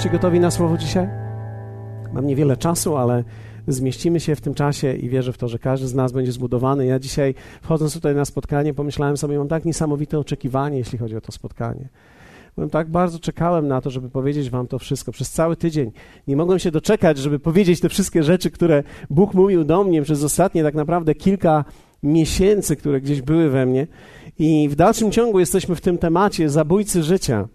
Jesteście gotowi na słowo dzisiaj? Mam niewiele czasu, ale zmieścimy się w tym czasie i wierzę w to, że każdy z nas będzie zbudowany. Ja dzisiaj, wchodząc tutaj na spotkanie, pomyślałem sobie, mam tak niesamowite oczekiwanie, jeśli chodzi o to spotkanie. Byłem tak bardzo czekałem na to, żeby powiedzieć wam to wszystko. Przez cały tydzień nie mogłem się doczekać, żeby powiedzieć te wszystkie rzeczy, które Bóg mówił do mnie przez ostatnie tak naprawdę kilka miesięcy, które gdzieś były we mnie. I w dalszym ciągu jesteśmy w tym temacie zabójcy życia.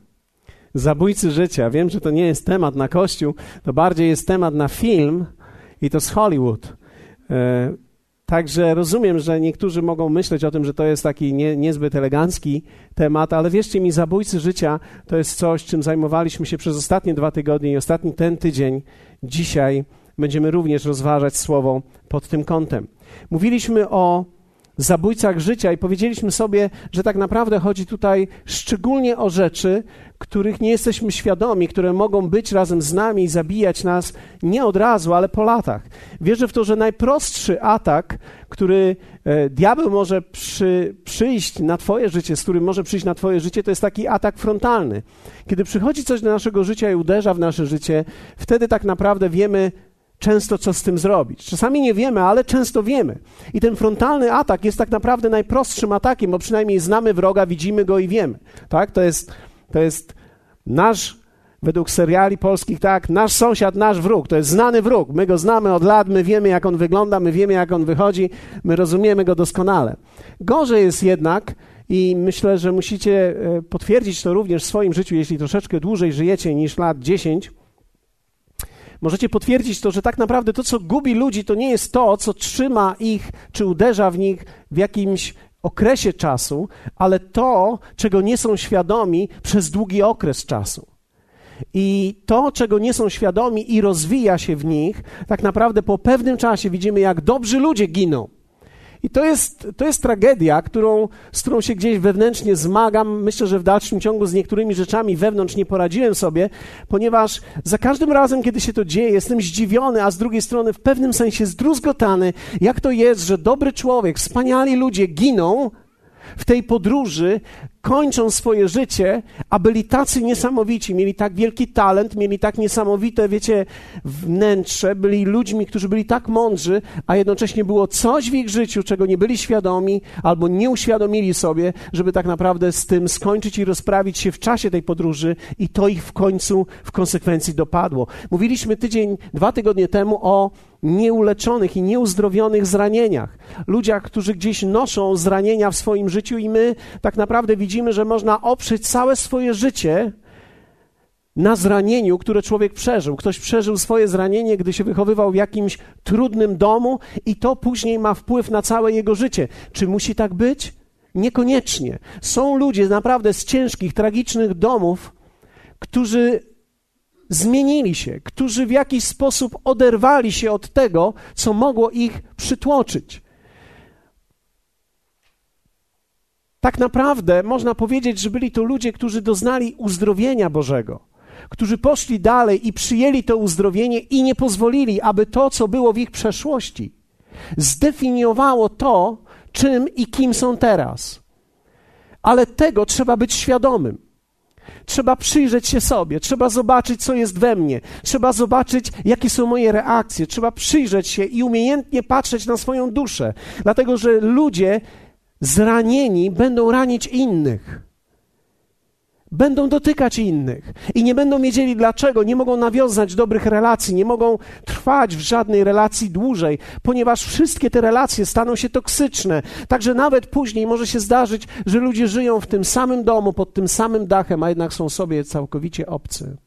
Zabójcy życia. Wiem, że to nie jest temat na kościół, to bardziej jest temat na film i to z Hollywood. E, także rozumiem, że niektórzy mogą myśleć o tym, że to jest taki nie, niezbyt elegancki temat, ale wierzcie mi, zabójcy życia to jest coś, czym zajmowaliśmy się przez ostatnie dwa tygodnie i ostatni ten tydzień. Dzisiaj będziemy również rozważać słowo pod tym kątem. Mówiliśmy o zabójcach życia i powiedzieliśmy sobie, że tak naprawdę chodzi tutaj szczególnie o rzeczy, których nie jesteśmy świadomi, które mogą być razem z nami i zabijać nas nie od razu, ale po latach. Wierzę w to, że najprostszy atak, który e, diabeł może przy, przyjść na Twoje życie, z którym może przyjść na Twoje życie, to jest taki atak frontalny. Kiedy przychodzi coś do naszego życia i uderza w nasze życie, wtedy tak naprawdę wiemy, często co z tym zrobić. Czasami nie wiemy, ale często wiemy. I ten frontalny atak jest tak naprawdę najprostszym atakiem, bo przynajmniej znamy wroga, widzimy go i wiemy. Tak? To jest, to jest nasz, według seriali polskich, tak, nasz sąsiad, nasz wróg. To jest znany wróg. My go znamy od lat, my wiemy, jak on wygląda, my wiemy, jak on wychodzi, my rozumiemy go doskonale. Gorzej jest jednak, i myślę, że musicie e, potwierdzić to również w swoim życiu, jeśli troszeczkę dłużej żyjecie niż lat 10, możecie potwierdzić to, że tak naprawdę to, co gubi ludzi, to nie jest to, co trzyma ich, czy uderza w nich w jakimś okresie czasu, ale to, czego nie są świadomi przez długi okres czasu. I to, czego nie są świadomi i rozwija się w nich, tak naprawdę po pewnym czasie widzimy, jak dobrzy ludzie giną. I to jest, to jest tragedia, którą, z którą się gdzieś wewnętrznie zmagam. Myślę, że w dalszym ciągu z niektórymi rzeczami wewnątrz nie poradziłem sobie, ponieważ za każdym razem, kiedy się to dzieje, jestem zdziwiony, a z drugiej strony w pewnym sensie zdruzgotany, jak to jest, że dobry człowiek, wspaniali ludzie giną w tej podróży, kończą swoje życie, a byli tacy niesamowici, mieli tak wielki talent, mieli tak niesamowite, wiecie, wnętrze, byli ludźmi, którzy byli tak mądrzy, a jednocześnie było coś w ich życiu, czego nie byli świadomi albo nie uświadomili sobie, żeby tak naprawdę z tym skończyć i rozprawić się w czasie tej podróży i to ich w końcu w konsekwencji dopadło. Mówiliśmy tydzień, dwa tygodnie temu o nieuleczonych i nieuzdrowionych zranieniach. Ludziach, którzy gdzieś noszą zranienia w swoim życiu i my tak naprawdę widzimy, że można oprzeć całe swoje życie na zranieniu, które człowiek przeżył. Ktoś przeżył swoje zranienie, gdy się wychowywał w jakimś trudnym domu, i to później ma wpływ na całe jego życie. Czy musi tak być? Niekoniecznie. Są ludzie naprawdę z ciężkich, tragicznych domów, którzy zmienili się, którzy w jakiś sposób oderwali się od tego, co mogło ich przytłoczyć. Tak naprawdę można powiedzieć, że byli to ludzie, którzy doznali uzdrowienia Bożego, którzy poszli dalej i przyjęli to uzdrowienie i nie pozwolili, aby to, co było w ich przeszłości, zdefiniowało to, czym i kim są teraz. Ale tego trzeba być świadomym. Trzeba przyjrzeć się sobie, trzeba zobaczyć, co jest we mnie, trzeba zobaczyć, jakie są moje reakcje, trzeba przyjrzeć się i umiejętnie patrzeć na swoją duszę, dlatego że ludzie zranieni będą ranić innych. Będą dotykać innych i nie będą wiedzieli dlaczego, nie mogą nawiązać dobrych relacji, nie mogą trwać w żadnej relacji dłużej, ponieważ wszystkie te relacje staną się toksyczne. Także nawet później może się zdarzyć, że ludzie żyją w tym samym domu, pod tym samym dachem, a jednak są sobie całkowicie obcy.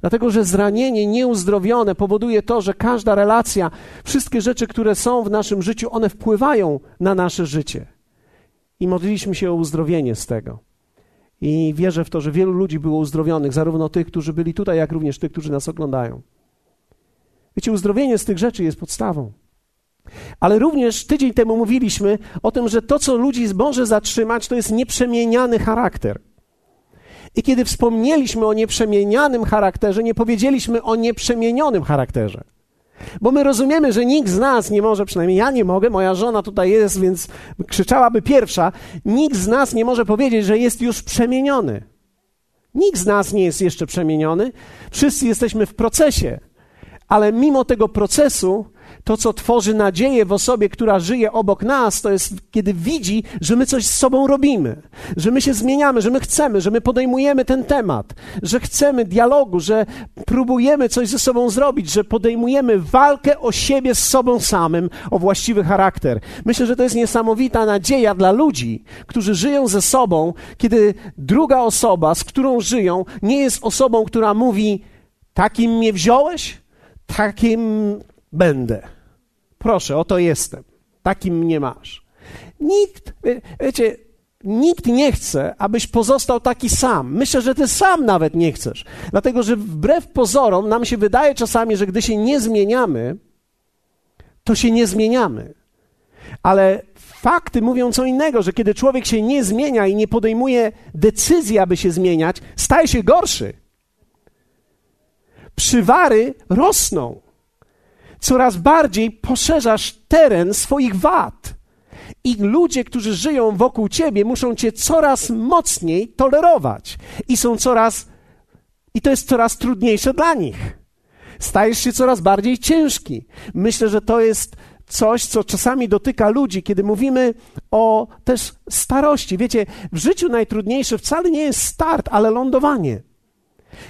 Dlatego, że zranienie nieuzdrowione powoduje to, że każda relacja, wszystkie rzeczy, które są w naszym życiu, one wpływają na nasze życie. I modliliśmy się o uzdrowienie z tego. I wierzę w to, że wielu ludzi było uzdrowionych, zarówno tych, którzy byli tutaj, jak również tych, którzy nas oglądają. Wiecie, uzdrowienie z tych rzeczy jest podstawą. Ale również tydzień temu mówiliśmy o tym, że to, co ludzi może zatrzymać, to jest nieprzemieniany charakter. I kiedy wspomnieliśmy o nieprzemienianym charakterze, nie powiedzieliśmy o nieprzemienionym charakterze. Bo my rozumiemy, że nikt z nas nie może, przynajmniej ja nie mogę, moja żona tutaj jest, więc krzyczałaby pierwsza, nikt z nas nie może powiedzieć, że jest już przemieniony. Nikt z nas nie jest jeszcze przemieniony. Wszyscy jesteśmy w procesie. Ale mimo tego procesu to, co tworzy nadzieję w osobie, która żyje obok nas, to jest kiedy widzi, że my coś z sobą robimy, że my się zmieniamy, że my chcemy, że my podejmujemy ten temat, że chcemy dialogu, że próbujemy coś ze sobą zrobić, że podejmujemy walkę o siebie z sobą samym, o właściwy charakter. Myślę, że to jest niesamowita nadzieja dla ludzi, którzy żyją ze sobą, kiedy druga osoba, z którą żyją, nie jest osobą, która mówi: Takim mnie wziąłeś, takim będę. Proszę, oto jestem. Takim mnie masz. Nikt, wiecie, nikt nie chce, abyś pozostał taki sam. Myślę, że ty sam nawet nie chcesz. Dlatego, że wbrew pozorom nam się wydaje czasami, że gdy się nie zmieniamy, to się nie zmieniamy. Ale fakty mówią co innego, że kiedy człowiek się nie zmienia i nie podejmuje decyzji, aby się zmieniać, staje się gorszy. Przywary rosną coraz bardziej poszerzasz teren swoich wad. I ludzie, którzy żyją wokół ciebie, muszą cię coraz mocniej tolerować. I są coraz, i to jest coraz trudniejsze dla nich. Stajesz się coraz bardziej ciężki. Myślę, że to jest coś, co czasami dotyka ludzi, kiedy mówimy o też starości. Wiecie, w życiu najtrudniejsze wcale nie jest start, ale lądowanie.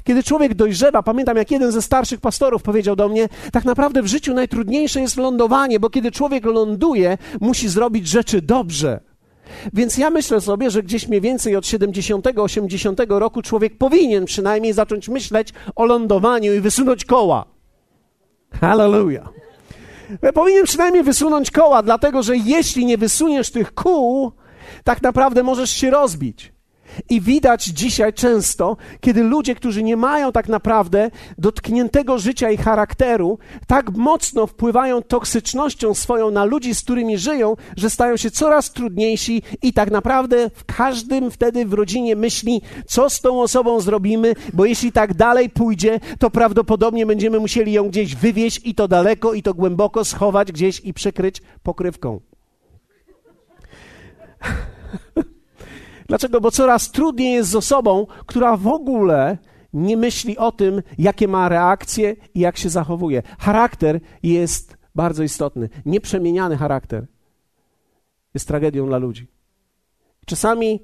Kiedy człowiek dojrzewa, pamiętam jak jeden ze starszych pastorów powiedział do mnie, tak naprawdę w życiu najtrudniejsze jest lądowanie, bo kiedy człowiek ląduje, musi zrobić rzeczy dobrze. Więc ja myślę sobie, że gdzieś mniej więcej od 70-80 roku człowiek powinien przynajmniej zacząć myśleć o lądowaniu i wysunąć koła. Hallelujah. Powinien przynajmniej wysunąć koła, dlatego że jeśli nie wysuniesz tych kół, tak naprawdę możesz się rozbić. I widać dzisiaj często, kiedy ludzie, którzy nie mają tak naprawdę dotkniętego życia i charakteru, tak mocno wpływają toksycznością swoją na ludzi, z którymi żyją, że stają się coraz trudniejsi i tak naprawdę w każdym wtedy w rodzinie myśli, co z tą osobą zrobimy, bo jeśli tak dalej pójdzie, to prawdopodobnie będziemy musieli ją gdzieś wywieźć i to daleko, i to głęboko schować gdzieś i przykryć pokrywką. Dlaczego? Bo coraz trudniej jest z osobą, która w ogóle nie myśli o tym, jakie ma reakcje i jak się zachowuje. Charakter jest bardzo istotny. Nieprzemieniany charakter jest tragedią dla ludzi. Czasami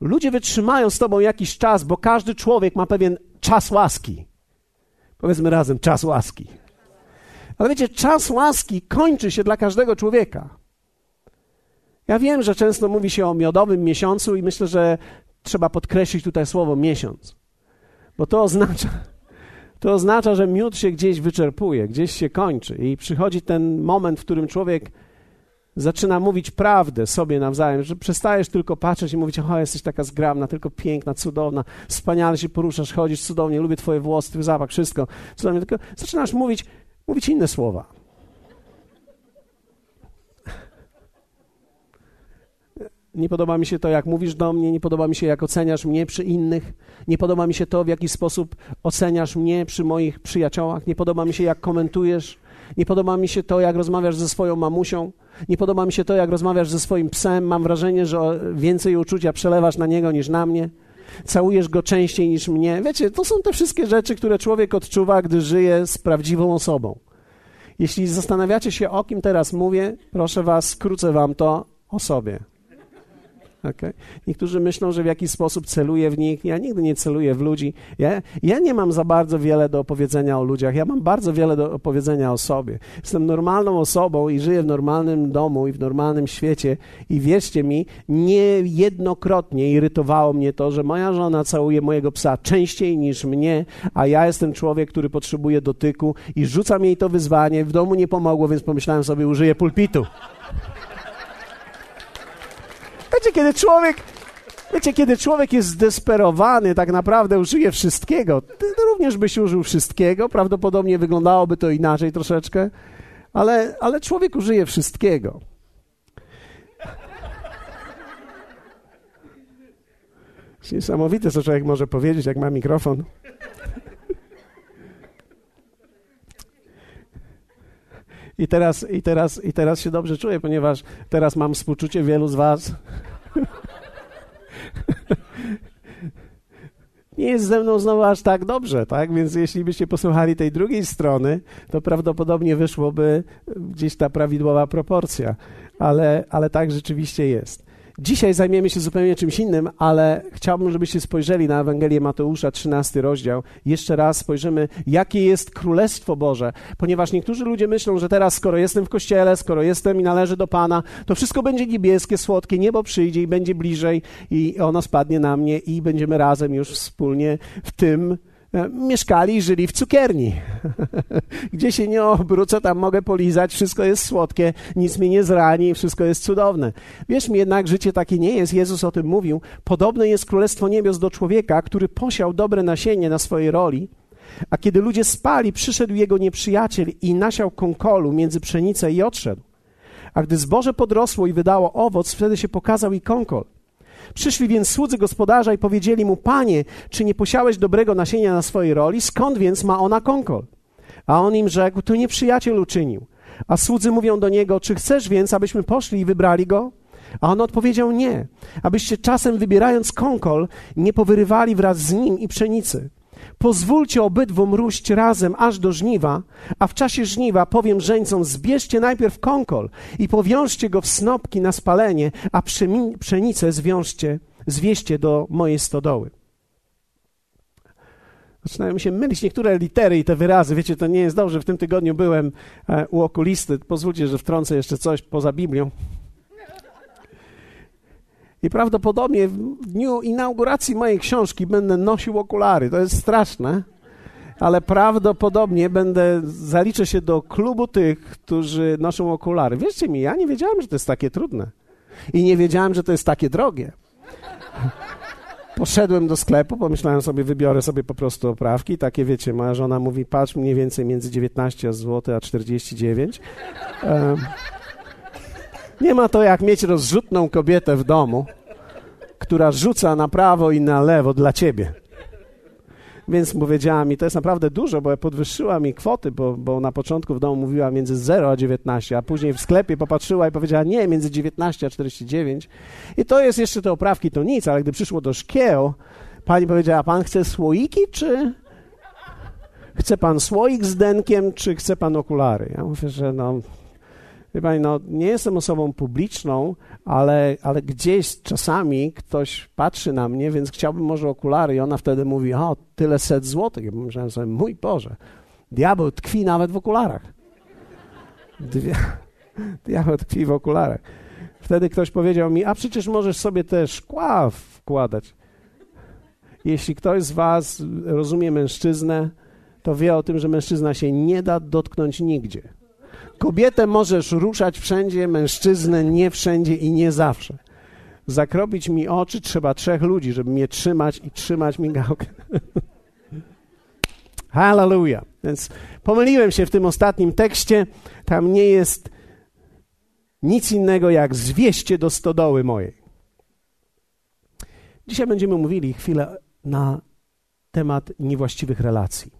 ludzie wytrzymają z tobą jakiś czas, bo każdy człowiek ma pewien czas łaski. Powiedzmy razem, czas łaski. Ale wiecie, czas łaski kończy się dla każdego człowieka. Ja wiem, że często mówi się o miodowym miesiącu i myślę, że trzeba podkreślić tutaj słowo miesiąc, bo to oznacza, to oznacza, że miód się gdzieś wyczerpuje, gdzieś się kończy i przychodzi ten moment, w którym człowiek zaczyna mówić prawdę sobie nawzajem, że przestajesz tylko patrzeć i mówić, o, jesteś taka zgrabna, tylko piękna, cudowna, wspaniale się poruszasz, chodzisz cudownie, lubię twoje włosy, twój zapach, wszystko cudownie, tylko zaczynasz mówić, mówić inne słowa. Nie podoba mi się to, jak mówisz do mnie, nie podoba mi się, jak oceniasz mnie przy innych, nie podoba mi się to, w jaki sposób oceniasz mnie przy moich przyjaciołach, nie podoba mi się, jak komentujesz, nie podoba mi się to, jak rozmawiasz ze swoją mamusią, nie podoba mi się to, jak rozmawiasz ze swoim psem. Mam wrażenie, że więcej uczucia przelewasz na niego niż na mnie. Całujesz go częściej niż mnie. Wiecie, to są te wszystkie rzeczy, które człowiek odczuwa, gdy żyje z prawdziwą osobą. Jeśli zastanawiacie się, o kim teraz mówię, proszę was, skrócę wam to o sobie. Okay? Niektórzy myślą, że w jakiś sposób celuję w nich. Ja nigdy nie celuję w ludzi. Ja, ja nie mam za bardzo wiele do opowiedzenia o ludziach. Ja mam bardzo wiele do opowiedzenia o sobie. Jestem normalną osobą i żyję w normalnym domu i w normalnym świecie. I wierzcie mi, niejednokrotnie irytowało mnie to, że moja żona całuje mojego psa częściej niż mnie, a ja jestem człowiek, który potrzebuje dotyku i rzucam jej to wyzwanie. W domu nie pomogło, więc pomyślałem sobie, użyję pulpitu. Wiecie, kiedy człowiek, wiecie, kiedy człowiek jest zdesperowany, tak naprawdę użyje wszystkiego. Ty, również byś użył wszystkiego, prawdopodobnie wyglądałoby to inaczej troszeczkę, ale, ale człowiek użyje wszystkiego. Niesamowite, co człowiek może powiedzieć, jak ma mikrofon. I teraz, i, teraz, I teraz się dobrze czuję, ponieważ teraz mam współczucie wielu z Was. nie jest ze mną znowu aż tak dobrze, tak? Więc jeśli byście posłuchali tej drugiej strony, to prawdopodobnie wyszłoby gdzieś ta prawidłowa proporcja. Ale, ale tak rzeczywiście jest. Dzisiaj zajmiemy się zupełnie czymś innym, ale chciałbym, żebyście spojrzeli na Ewangelię Mateusza, 13 rozdział. Jeszcze raz spojrzymy, jakie jest Królestwo Boże, ponieważ niektórzy ludzie myślą, że teraz, skoro jestem w kościele, skoro jestem i należę do Pana, to wszystko będzie niebieskie, słodkie, niebo przyjdzie i będzie bliżej i ono spadnie na mnie i będziemy razem już wspólnie w tym mieszkali i żyli w cukierni. Gdzie się nie obrócę, tam mogę polizać, wszystko jest słodkie, nic mnie nie zrani, wszystko jest cudowne. Wiesz mi jednak, życie takie nie jest. Jezus o tym mówił. Podobne jest Królestwo Niebios do człowieka, który posiał dobre nasienie na swojej roli, a kiedy ludzie spali, przyszedł jego nieprzyjaciel i nasiał konkolu między pszenicę i odszedł. A gdy zboże podrosło i wydało owoc, wtedy się pokazał i konkol. Przyszli więc słudzy gospodarza i powiedzieli mu: Panie, czy nie posiałeś dobrego nasienia na swojej roli? Skąd więc ma ona konkol? A on im rzekł: To nieprzyjaciel uczynił. A słudzy mówią do niego: Czy chcesz więc, abyśmy poszli i wybrali go? A on odpowiedział: Nie, abyście czasem wybierając konkol, nie powyrywali wraz z nim i pszenicy. Pozwólcie obydwom róść razem aż do żniwa, a w czasie żniwa powiem żeńcom, zbierzcie najpierw konkol i powiążcie go w snopki na spalenie, a pszenicę zwiążcie, zwieście do mojej stodoły. Zaczynają mi się mylić niektóre litery i te wyrazy. Wiecie, to nie jest dobrze. W tym tygodniu byłem e, u okulisty. Pozwólcie, że wtrącę jeszcze coś poza Biblią. I prawdopodobnie w dniu inauguracji mojej książki będę nosił okulary. To jest straszne, ale prawdopodobnie będę, zaliczę się do klubu tych, którzy noszą okulary. Wierzcie mi, ja nie wiedziałem, że to jest takie trudne. I nie wiedziałem, że to jest takie drogie. Poszedłem do sklepu, pomyślałem sobie, wybiorę sobie po prostu oprawki. Takie wiecie, moja żona mówi, patrz mniej więcej między 19 zł a 49. Um, nie ma to jak mieć rozrzutną kobietę w domu, która rzuca na prawo i na lewo dla ciebie. Więc powiedziała mi, to jest naprawdę dużo, bo podwyższyła mi kwoty, bo, bo na początku w domu mówiła między 0 a 19, a później w sklepie popatrzyła i powiedziała, nie, między 19 a 49. I to jest jeszcze te oprawki, to nic, ale gdy przyszło do szkieł, pani powiedziała, pan chce słoiki, czy chce pan słoik z denkiem, czy chce pan okulary? Ja mówię, że no, Wie pani, no, nie jestem osobą publiczną, ale, ale gdzieś czasami ktoś patrzy na mnie, więc chciałbym może okulary i ona wtedy mówi, o, tyle set złotych. Ja myślałem sobie, mój Boże, diabeł tkwi nawet w okularach. diabeł tkwi w okularach. Wtedy ktoś powiedział mi, a przecież możesz sobie te szkła wkładać. Jeśli ktoś z was rozumie mężczyznę, to wie o tym, że mężczyzna się nie da dotknąć nigdzie. Kobietę możesz ruszać wszędzie, mężczyznę nie wszędzie i nie zawsze. Zakrobić mi oczy trzeba trzech ludzi, żeby mnie trzymać i trzymać migałkę. Hallelujah. Więc pomyliłem się w tym ostatnim tekście. Tam nie jest nic innego jak zwieście do stodoły mojej. Dzisiaj będziemy mówili chwilę na temat niewłaściwych relacji.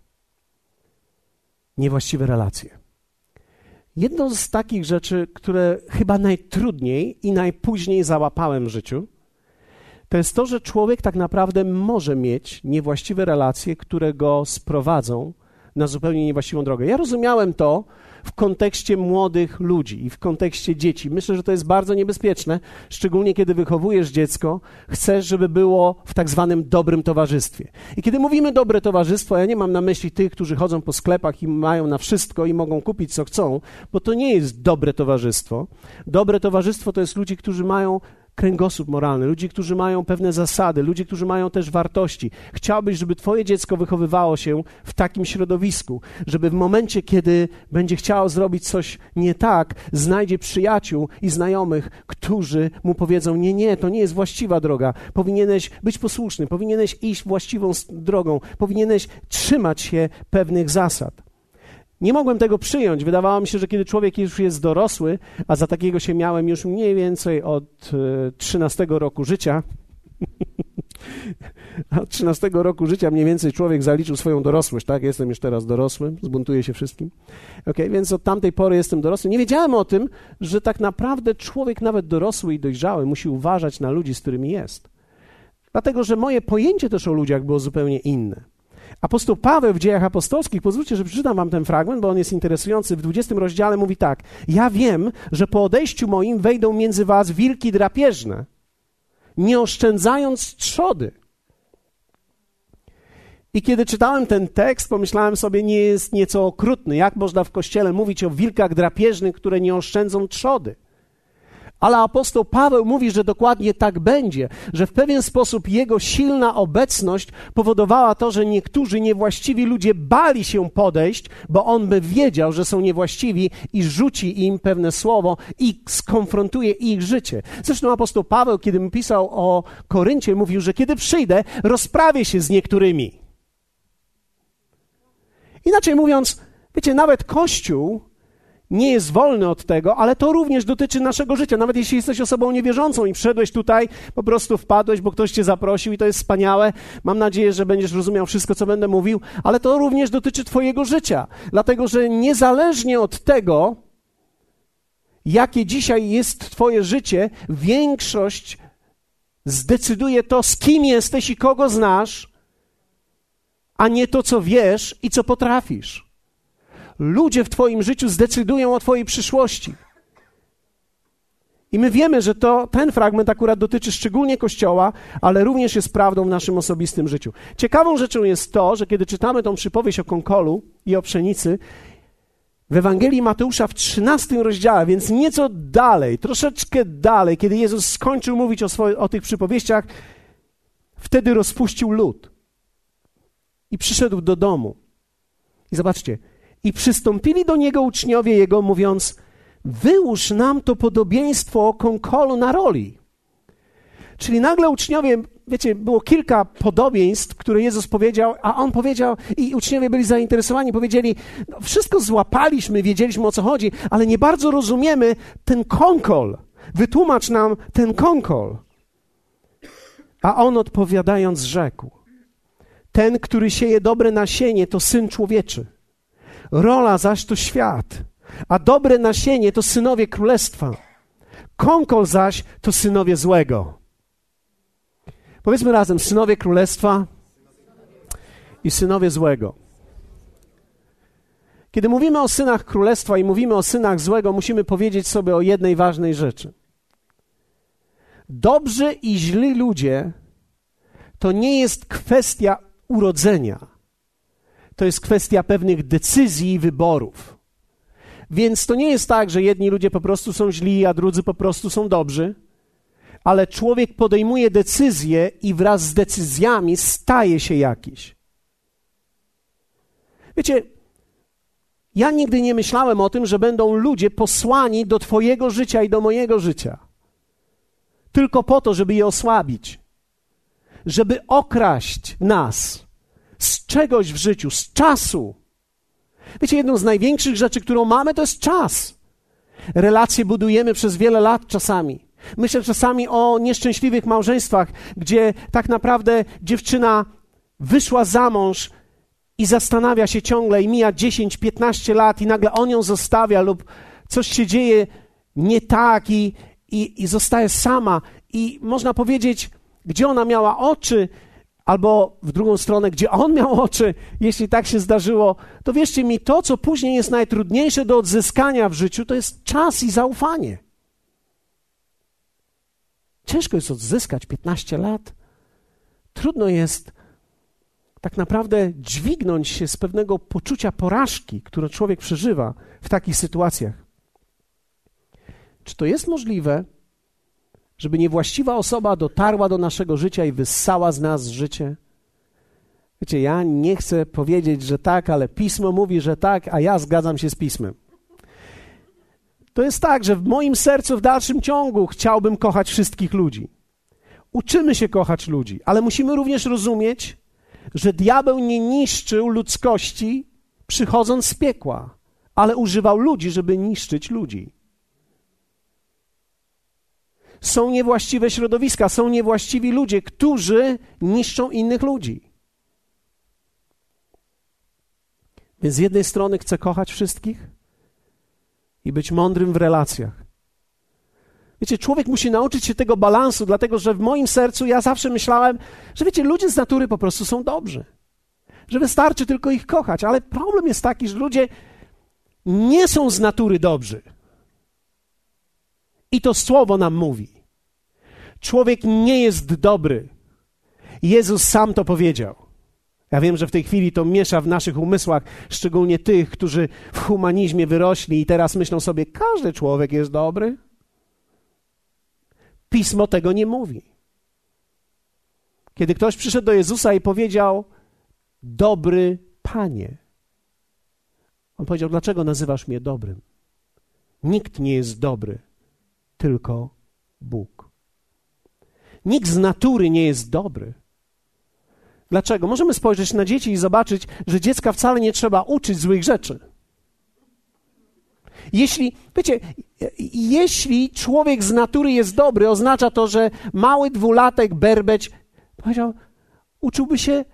Niewłaściwe relacje. Jedną z takich rzeczy, które chyba najtrudniej i najpóźniej załapałem w życiu, to jest to, że człowiek tak naprawdę może mieć niewłaściwe relacje, które go sprowadzą na zupełnie niewłaściwą drogę. Ja rozumiałem to w kontekście młodych ludzi i w kontekście dzieci. Myślę, że to jest bardzo niebezpieczne, szczególnie kiedy wychowujesz dziecko, chcesz, żeby było w tak zwanym dobrym towarzystwie. I kiedy mówimy dobre towarzystwo, ja nie mam na myśli tych, którzy chodzą po sklepach i mają na wszystko i mogą kupić co chcą, bo to nie jest dobre towarzystwo. Dobre towarzystwo to jest ludzi, którzy mają kręgosłup moralny, ludzi, którzy mają pewne zasady, ludzi, którzy mają też wartości. Chciałbyś, żeby Twoje dziecko wychowywało się w takim środowisku, żeby w momencie, kiedy będzie chciało zrobić coś nie tak, znajdzie przyjaciół i znajomych, którzy mu powiedzą: Nie, nie, to nie jest właściwa droga. Powinieneś być posłuszny, powinieneś iść właściwą drogą, powinieneś trzymać się pewnych zasad. Nie mogłem tego przyjąć. Wydawało mi się, że kiedy człowiek już jest dorosły, a za takiego się miałem już mniej więcej od 13 e, roku życia, od 13 roku życia mniej więcej człowiek zaliczył swoją dorosłość, tak? Jestem już teraz dorosłym, zbuntuję się wszystkim. Ok, więc od tamtej pory jestem dorosły. Nie wiedziałem o tym, że tak naprawdę człowiek nawet dorosły i dojrzały musi uważać na ludzi, z którymi jest. Dlatego, że moje pojęcie też o ludziach było zupełnie inne. Apostoł Paweł w dziejach apostolskich, pozwólcie, że przeczytam wam ten fragment, bo on jest interesujący. W 20 rozdziale mówi tak: Ja wiem, że po odejściu moim wejdą między was wilki drapieżne, nie oszczędzając trzody. I kiedy czytałem ten tekst, pomyślałem sobie, nie jest nieco okrutny. Jak można w kościele mówić o wilkach drapieżnych, które nie oszczędzą trzody? Ale apostoł Paweł mówi, że dokładnie tak będzie, że w pewien sposób jego silna obecność powodowała to, że niektórzy niewłaściwi ludzie bali się podejść, bo on by wiedział, że są niewłaściwi i rzuci im pewne słowo i skonfrontuje ich życie. Zresztą apostoł Paweł, kiedy pisał o Koryncie, mówił, że kiedy przyjdę, rozprawię się z niektórymi. Inaczej mówiąc, wiecie, nawet Kościół nie jest wolny od tego, ale to również dotyczy naszego życia. Nawet jeśli jesteś osobą niewierzącą i wszedłeś tutaj, po prostu wpadłeś, bo ktoś cię zaprosił i to jest wspaniałe. Mam nadzieję, że będziesz rozumiał wszystko, co będę mówił, ale to również dotyczy Twojego życia. Dlatego, że niezależnie od tego, jakie dzisiaj jest Twoje życie, większość zdecyduje to, z kim jesteś i kogo znasz, a nie to, co wiesz i co potrafisz. Ludzie w Twoim życiu zdecydują o Twojej przyszłości. I my wiemy, że to, ten fragment akurat dotyczy szczególnie Kościoła, ale również jest prawdą w naszym osobistym życiu. Ciekawą rzeczą jest to, że kiedy czytamy tą przypowieść o konkolu i o pszenicy, w Ewangelii Mateusza w 13 rozdziale, więc nieco dalej, troszeczkę dalej, kiedy Jezus skończył mówić o, swoich, o tych przypowieściach, wtedy rozpuścił lud i przyszedł do domu. I zobaczcie, i przystąpili do niego uczniowie jego, mówiąc: Wyłóż nam to podobieństwo o konkolu na roli. Czyli nagle uczniowie, wiecie, było kilka podobieństw, które Jezus powiedział, a on powiedział, i uczniowie byli zainteresowani, powiedzieli: no, Wszystko złapaliśmy, wiedzieliśmy o co chodzi, ale nie bardzo rozumiemy ten konkol. Wytłumacz nam ten konkol. A on odpowiadając, rzekł: Ten, który sieje dobre nasienie, to syn człowieczy. Rola zaś to świat, a dobre nasienie to synowie królestwa. Konkol zaś to synowie złego. Powiedzmy razem, synowie królestwa i synowie złego. Kiedy mówimy o synach królestwa i mówimy o synach złego, musimy powiedzieć sobie o jednej ważnej rzeczy. Dobrzy i źli ludzie to nie jest kwestia urodzenia to jest kwestia pewnych decyzji i wyborów. Więc to nie jest tak, że jedni ludzie po prostu są źli, a drudzy po prostu są dobrzy, ale człowiek podejmuje decyzje i wraz z decyzjami staje się jakiś. Wiecie, ja nigdy nie myślałem o tym, że będą ludzie posłani do Twojego życia i do mojego życia. Tylko po to, żeby je osłabić, żeby okraść nas z czegoś w życiu, z czasu. Wiecie, jedną z największych rzeczy, którą mamy, to jest czas. Relacje budujemy przez wiele lat czasami. Myślę czasami o nieszczęśliwych małżeństwach, gdzie tak naprawdę dziewczyna wyszła za mąż i zastanawia się ciągle i mija 10-15 lat i nagle on ją zostawia lub coś się dzieje nie tak i, i, i zostaje sama. I można powiedzieć, gdzie ona miała oczy, albo w drugą stronę, gdzie on miał oczy, jeśli tak się zdarzyło, to wierzcie mi, to, co później jest najtrudniejsze do odzyskania w życiu, to jest czas i zaufanie. Ciężko jest odzyskać 15 lat. Trudno jest tak naprawdę dźwignąć się z pewnego poczucia porażki, które człowiek przeżywa w takich sytuacjach. Czy to jest możliwe, żeby niewłaściwa osoba dotarła do naszego życia i wyssała z nas życie? Wiecie, ja nie chcę powiedzieć, że tak, ale pismo mówi, że tak, a ja zgadzam się z pismem. To jest tak, że w moim sercu w dalszym ciągu chciałbym kochać wszystkich ludzi. Uczymy się kochać ludzi, ale musimy również rozumieć, że diabeł nie niszczył ludzkości przychodząc z piekła, ale używał ludzi, żeby niszczyć ludzi są niewłaściwe środowiska, są niewłaściwi ludzie, którzy niszczą innych ludzi. Więc z jednej strony chcę kochać wszystkich i być mądrym w relacjach. Wiecie, człowiek musi nauczyć się tego balansu, dlatego że w moim sercu ja zawsze myślałem, że wiecie, ludzie z natury po prostu są dobrzy. Że wystarczy tylko ich kochać, ale problem jest taki, że ludzie nie są z natury dobrzy. I to słowo nam mówi. Człowiek nie jest dobry. Jezus sam to powiedział. Ja wiem, że w tej chwili to miesza w naszych umysłach, szczególnie tych, którzy w humanizmie wyrośli i teraz myślą sobie, każdy człowiek jest dobry. Pismo tego nie mówi. Kiedy ktoś przyszedł do Jezusa i powiedział: Dobry Panie, on powiedział: Dlaczego nazywasz mnie dobrym? Nikt nie jest dobry, tylko Bóg. Nikt z natury nie jest dobry. Dlaczego? Możemy spojrzeć na dzieci i zobaczyć, że dziecka wcale nie trzeba uczyć złych rzeczy. Jeśli, wiecie, jeśli człowiek z natury jest dobry, oznacza to, że mały dwulatek berbeć powiedział, uczyłby się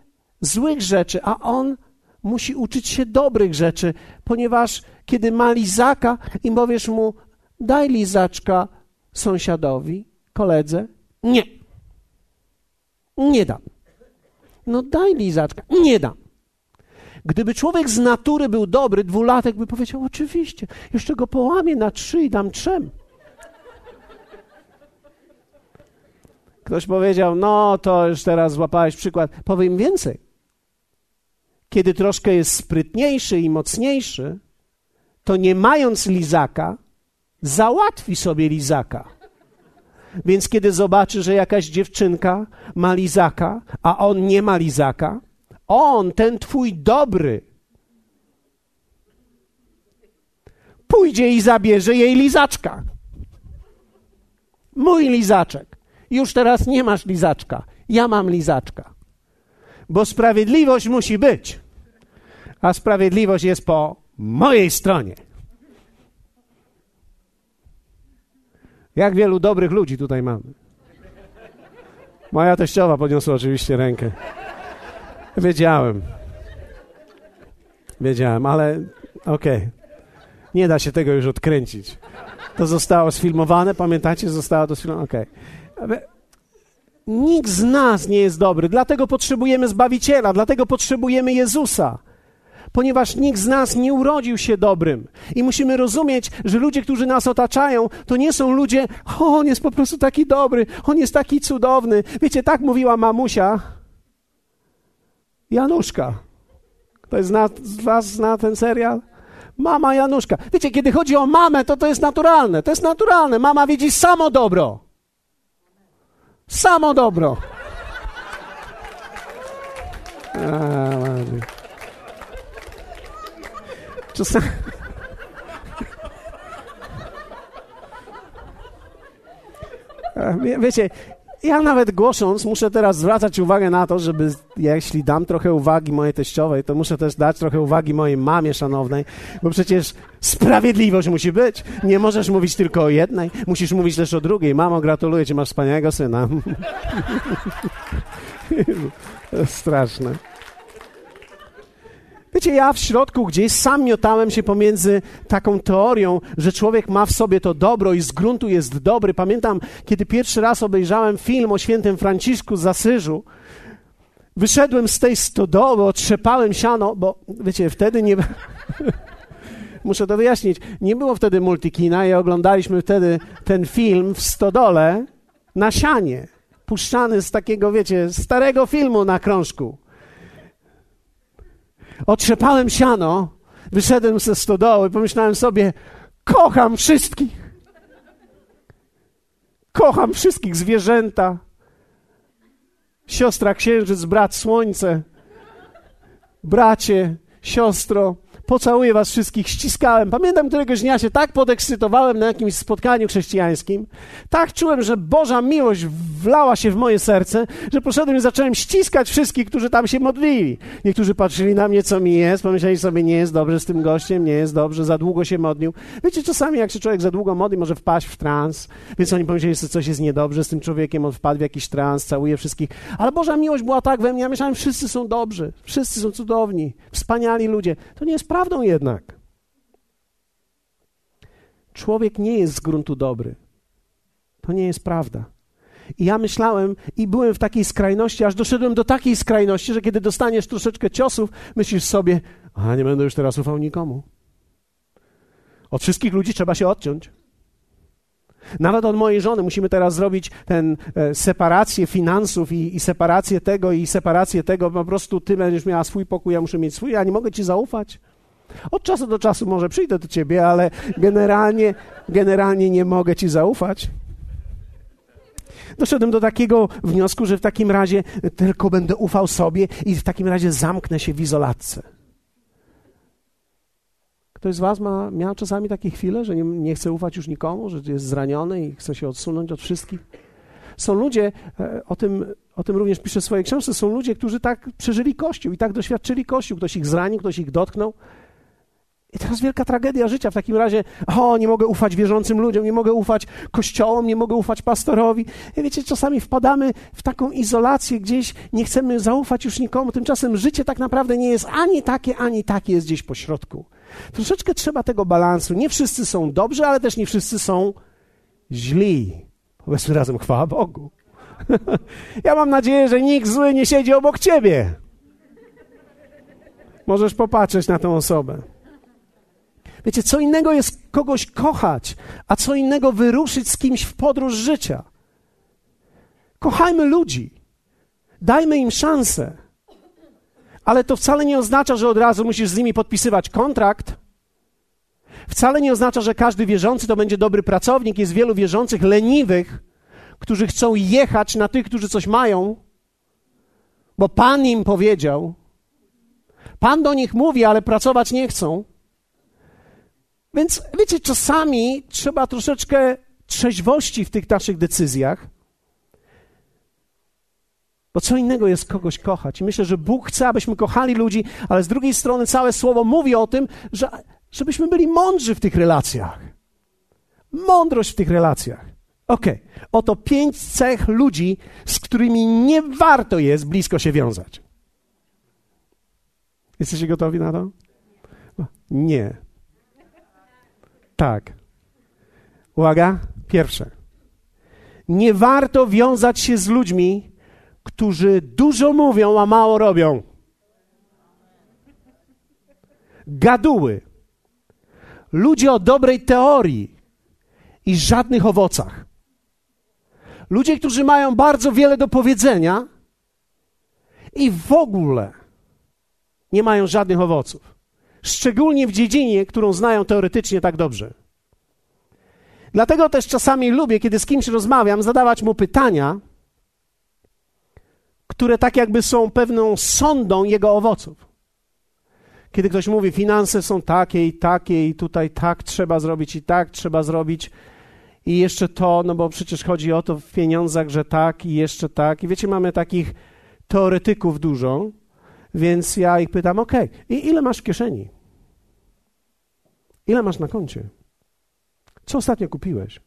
złych rzeczy, a on musi uczyć się dobrych rzeczy, ponieważ kiedy ma lizaka i powiesz mu, daj lizaczka sąsiadowi, koledze, nie. Nie dam. No daj lizaczka. Nie dam. Gdyby człowiek z natury był dobry, dwulatek by powiedział, oczywiście, jeszcze go połamię na trzy i dam trzem. Ktoś powiedział, no to już teraz złapałeś przykład. Powiem więcej. Kiedy troszkę jest sprytniejszy i mocniejszy, to nie mając lizaka, załatwi sobie lizaka. Więc kiedy zobaczy, że jakaś dziewczynka ma lizaka, a on nie ma lizaka, on, ten twój dobry, pójdzie i zabierze jej lizaczka. Mój lizaczek. Już teraz nie masz lizaczka. Ja mam lizaczka. Bo sprawiedliwość musi być. A sprawiedliwość jest po mojej stronie. Jak wielu dobrych ludzi tutaj mamy. Moja teściowa podniosła oczywiście rękę. Wiedziałem. Wiedziałem, ale okej. Okay. Nie da się tego już odkręcić. To zostało sfilmowane, pamiętacie? Zostało to sfilmowane. Okej. Okay. Nikt z nas nie jest dobry, dlatego potrzebujemy Zbawiciela, dlatego potrzebujemy Jezusa ponieważ nikt z nas nie urodził się dobrym. I musimy rozumieć, że ludzie, którzy nas otaczają, to nie są ludzie, o, on jest po prostu taki dobry, on jest taki cudowny. Wiecie, tak mówiła mamusia Januszka. Ktoś zna, z was zna ten serial? Mama Januszka. Wiecie, kiedy chodzi o mamę, to to jest naturalne. To jest naturalne. Mama widzi samo dobro. Samo dobro. A, Czasami... Wie, wiecie, ja nawet głosząc muszę teraz zwracać uwagę na to, żeby jeśli dam trochę uwagi mojej teściowej, to muszę też dać trochę uwagi mojej mamie szanownej, bo przecież sprawiedliwość musi być. Nie możesz mówić tylko o jednej, musisz mówić też o drugiej. Mamo, gratuluję ci, masz wspaniałego syna. Straszne. Wiecie, ja w środku gdzieś sam miotałem się pomiędzy taką teorią, że człowiek ma w sobie to dobro i z gruntu jest dobry. Pamiętam, kiedy pierwszy raz obejrzałem film o świętym Franciszku z Asyżu, wyszedłem z tej stodoły, otrzepałem siano, bo wiecie, wtedy nie... Muszę to wyjaśnić. Nie było wtedy multikina i oglądaliśmy wtedy ten film w stodole na sianie, puszczany z takiego, wiecie, starego filmu na krążku. Otrzepałem siano, wyszedłem ze stodoły, pomyślałem sobie, kocham wszystkich. Kocham wszystkich zwierzęta. Siostra księżyc, brat słońce, bracie, siostro, pocałuję was wszystkich, ściskałem. Pamiętam któregoś dnia się tak podekscytowałem na jakimś spotkaniu chrześcijańskim, tak czułem, że Boża miłość wlała się w moje serce, że poszedłem i zacząłem ściskać wszystkich, którzy tam się modlili. Niektórzy patrzyli na mnie, co mi jest, pomyśleli sobie, nie jest dobrze z tym gościem, nie jest dobrze, za długo się modlił. Wiecie, czasami jak się człowiek za długo modli, może wpaść w trans, więc oni pomyśleli, że coś jest niedobrze z tym człowiekiem, on wpadł w jakiś trans, całuje wszystkich. Ale Boża miłość była tak we mnie, ja myślałem, wszyscy są dobrzy, wszyscy są cudowni, wspaniali ludzie. To nie jest prawdą jednak. Człowiek nie jest z gruntu dobry. To nie jest prawda. I ja myślałem i byłem w takiej skrajności, aż doszedłem do takiej skrajności, że kiedy dostaniesz troszeczkę ciosów, myślisz sobie, a nie będę już teraz ufał nikomu. Od wszystkich ludzi trzeba się odciąć. Nawet od mojej żony musimy teraz zrobić tę e, separację finansów i, i, separację tego i separację tego. Po prostu ty będziesz miała swój pokój, ja muszę mieć swój, ja nie mogę ci zaufać. Od czasu do czasu może przyjdę do ciebie, ale generalnie, generalnie nie mogę ci zaufać. Doszedłem do takiego wniosku, że w takim razie tylko będę ufał sobie i w takim razie zamknę się w izolatce. Ktoś z Was ma, miał czasami takie chwile, że nie, nie chce ufać już nikomu, że jest zraniony i chce się odsunąć od wszystkich? Są ludzie, e, o tym, o tym również piszę w swojej książce, są ludzie, którzy tak przeżyli Kościół i tak doświadczyli Kościół. Ktoś ich zranił, ktoś ich dotknął. I teraz wielka tragedia życia. W takim razie, o, nie mogę ufać wierzącym ludziom, nie mogę ufać kościołom, nie mogę ufać pastorowi. I wiecie, czasami wpadamy w taką izolację gdzieś, nie chcemy zaufać już nikomu. Tymczasem życie tak naprawdę nie jest ani takie, ani takie, jest gdzieś po środku. Troszeczkę trzeba tego balansu. Nie wszyscy są dobrzy, ale też nie wszyscy są źli. Powiedzmy razem, chwała Bogu. ja mam nadzieję, że nikt zły nie siedzi obok ciebie. Możesz popatrzeć na tę osobę. Wiecie, co innego jest kogoś kochać, a co innego wyruszyć z kimś w podróż życia. Kochajmy ludzi. Dajmy im szansę. Ale to wcale nie oznacza, że od razu musisz z nimi podpisywać kontrakt. Wcale nie oznacza, że każdy wierzący to będzie dobry pracownik. Jest wielu wierzących leniwych, którzy chcą jechać na tych, którzy coś mają, bo Pan im powiedział. Pan do nich mówi, ale pracować nie chcą. Więc wiecie, czasami trzeba troszeczkę trzeźwości w tych naszych decyzjach. Bo co innego jest kogoś kochać. Myślę, że Bóg chce, abyśmy kochali ludzi, ale z drugiej strony całe słowo mówi o tym, że, żebyśmy byli mądrzy w tych relacjach. Mądrość w tych relacjach. Okej, okay. oto pięć cech ludzi, z którymi nie warto jest blisko się wiązać. Jesteście gotowi na to? Nie. Tak. Uwaga, pierwsze. Nie warto wiązać się z ludźmi, którzy dużo mówią, a mało robią. Gaduły. Ludzie o dobrej teorii i żadnych owocach. Ludzie, którzy mają bardzo wiele do powiedzenia i w ogóle nie mają żadnych owoców. Szczególnie w dziedzinie, którą znają teoretycznie tak dobrze. Dlatego też czasami lubię, kiedy z kimś rozmawiam, zadawać mu pytania, które tak jakby są pewną sondą jego owoców. Kiedy ktoś mówi, finanse są takie i takie, i tutaj tak trzeba zrobić, i tak trzeba zrobić, i jeszcze to, no bo przecież chodzi o to w pieniądzach, że tak, i jeszcze tak. I wiecie, mamy takich teoretyków dużo, więc ja ich pytam, ok, i ile masz w kieszeni? Ile masz na koncie? Co ostatnio kupiłeś?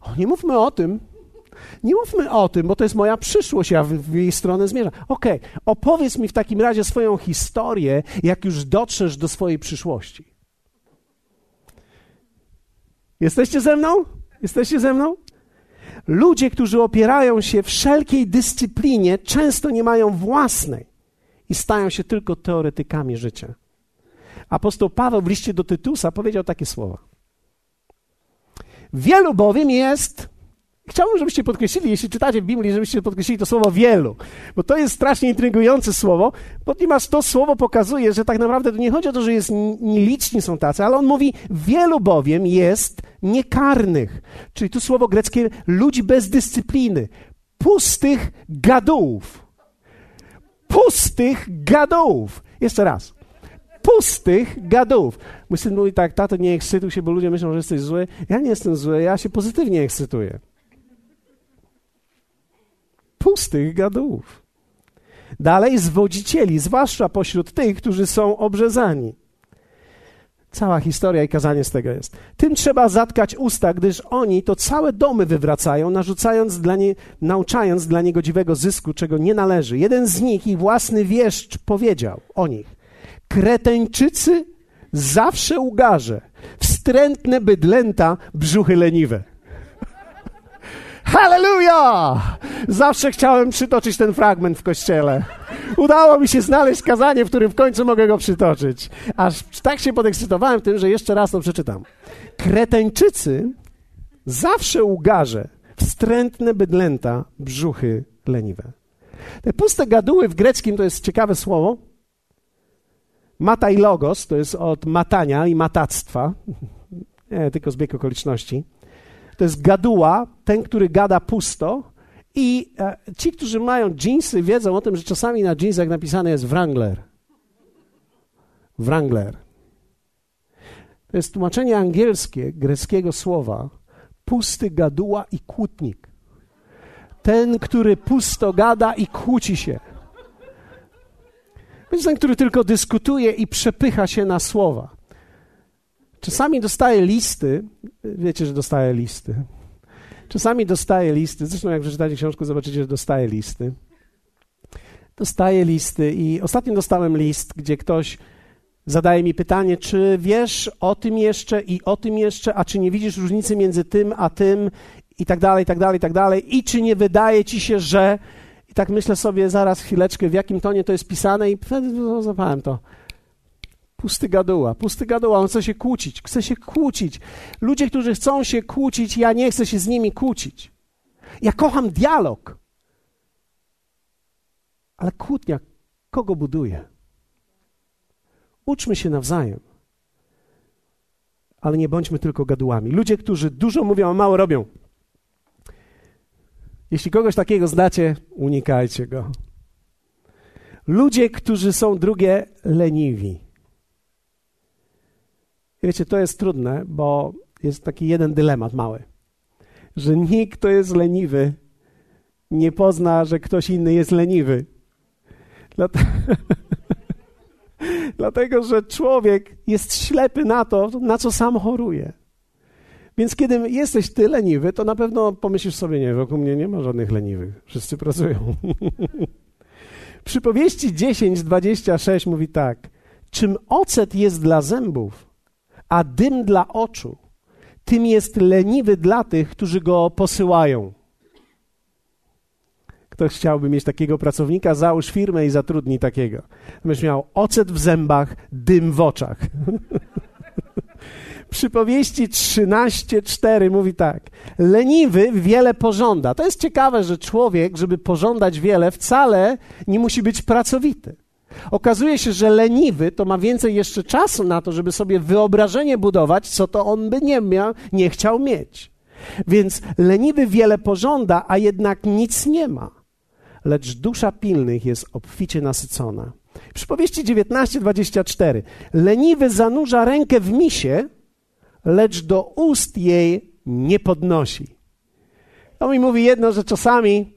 O, nie mówmy o tym, nie mówmy o tym, bo to jest moja przyszłość, ja w, w jej stronę zmierzam. Okej, okay, opowiedz mi w takim razie swoją historię, jak już dotrzesz do swojej przyszłości. Jesteście ze mną? Jesteście ze mną? Ludzie, którzy opierają się wszelkiej dyscyplinie, często nie mają własnej i stają się tylko teoretykami życia. Apostoł Paweł w liście do Tytusa powiedział takie słowa. Wielu bowiem jest Chciałbym, żebyście podkreślili, jeśli czytacie w Biblii, żebyście podkreślili to słowo wielu, bo to jest strasznie intrygujące słowo, ponieważ to słowo pokazuje, że tak naprawdę to nie chodzi o to, że jest nieliczni są tacy, ale on mówi, wielu bowiem jest niekarnych, czyli tu słowo greckie ludzi bez dyscypliny, pustych gadułów. Pustych gadułów. Jeszcze raz. Pustych gadułów. Mój syn mówi tak, tato, nie ekscytuj się, bo ludzie myślą, że jesteś zły. Ja nie jestem zły, ja się pozytywnie ekscytuję pustych gadułów. Dalej zwodzicieli, zwłaszcza pośród tych, którzy są obrzezani. Cała historia i kazanie z tego jest. Tym trzeba zatkać usta, gdyż oni to całe domy wywracają, narzucając dla nie, nauczając dla niegodziwego zysku, czego nie należy. Jeden z nich, ich własny wieszcz, powiedział o nich: Kreteńczycy zawsze ugarze, wstrętne bydlęta, brzuchy leniwe. Halleluja! Zawsze chciałem przytoczyć ten fragment w kościele. Udało mi się znaleźć kazanie, w którym w końcu mogę go przytoczyć. Aż tak się podekscytowałem tym, że jeszcze raz to przeczytam. Kreteńczycy zawsze ugarze, wstrętne bydlęta, brzuchy leniwe. Te puste gaduły w greckim to jest ciekawe słowo. Mataj logos to jest od matania i matactwa. Nie, tylko zbieg okoliczności. To jest gaduła, ten, który gada pusto. I e, ci, którzy mają dżinsy, wiedzą o tym, że czasami na dżinsach napisane jest Wrangler. Wrangler. To jest tłumaczenie angielskie greckiego słowa pusty gaduła i kłótnik. Ten, który pusto gada i kłóci się. Więc ten, który tylko dyskutuje i przepycha się na słowa. Czasami dostaje listy, wiecie, że dostaje listy. Czasami dostaje listy, zresztą jak przeczytacie książkę, zobaczycie, że dostaje listy. Dostaję listy i ostatnio dostałem list, gdzie ktoś zadaje mi pytanie, czy wiesz o tym jeszcze i o tym jeszcze, a czy nie widzisz różnicy między tym a tym i tak dalej, i tak dalej, i tak dalej, i czy nie wydaje ci się, że... I tak myślę sobie zaraz chwileczkę, w jakim tonie to jest pisane i zapałem to. Pusty gaduła, pusty gaduła, on chce się kłócić, chce się kłócić. Ludzie, którzy chcą się kłócić, ja nie chcę się z nimi kłócić. Ja kocham dialog. Ale kłótnia kogo buduje? Uczmy się nawzajem. Ale nie bądźmy tylko gadułami. Ludzie, którzy dużo mówią, a mało robią. Jeśli kogoś takiego znacie, unikajcie go. Ludzie, którzy są drugie leniwi. Wiecie, to jest trudne, bo jest taki jeden dylemat mały, że nikt, kto jest leniwy, nie pozna, że ktoś inny jest leniwy. Dlatego, że człowiek jest ślepy na to, na co sam choruje. Więc kiedy jesteś ty leniwy, to na pewno pomyślisz sobie, nie, wokół mnie nie ma żadnych leniwych. Wszyscy pracują. Przypowieści 10:26 mówi tak: Czym ocet jest dla zębów, a dym dla oczu, tym jest leniwy dla tych, którzy go posyłają. Ktoś chciałby mieć takiego pracownika, załóż firmę i zatrudnij takiego. Byś miał ocet w zębach, dym w oczach. Przypowieści 13:4 mówi tak: Leniwy wiele pożąda. To jest ciekawe, że człowiek, żeby pożądać wiele, wcale nie musi być pracowity. Okazuje się, że leniwy to ma więcej jeszcze czasu na to, żeby sobie wyobrażenie budować, co to on by nie miał, nie chciał mieć. Więc leniwy wiele pożąda, a jednak nic nie ma. Lecz dusza pilnych jest obficie nasycona. Przypowieści 19:24. Leniwy zanurza rękę w misie, lecz do ust jej nie podnosi. To mi mówi jedno, że czasami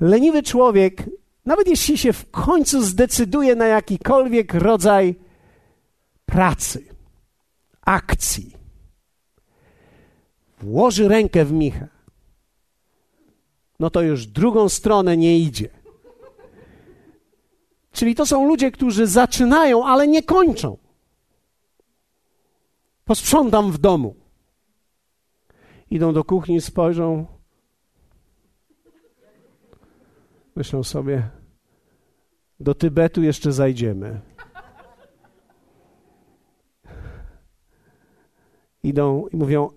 leniwy człowiek, nawet jeśli się w końcu zdecyduje na jakikolwiek rodzaj pracy, akcji, włoży rękę w michę, no to już drugą stronę nie idzie. Czyli to są ludzie, którzy zaczynają, ale nie kończą. Posprzątam w domu. Idą do kuchni, spojrzą. Myślą sobie, do Tybetu jeszcze zajdziemy. Idą i mówią,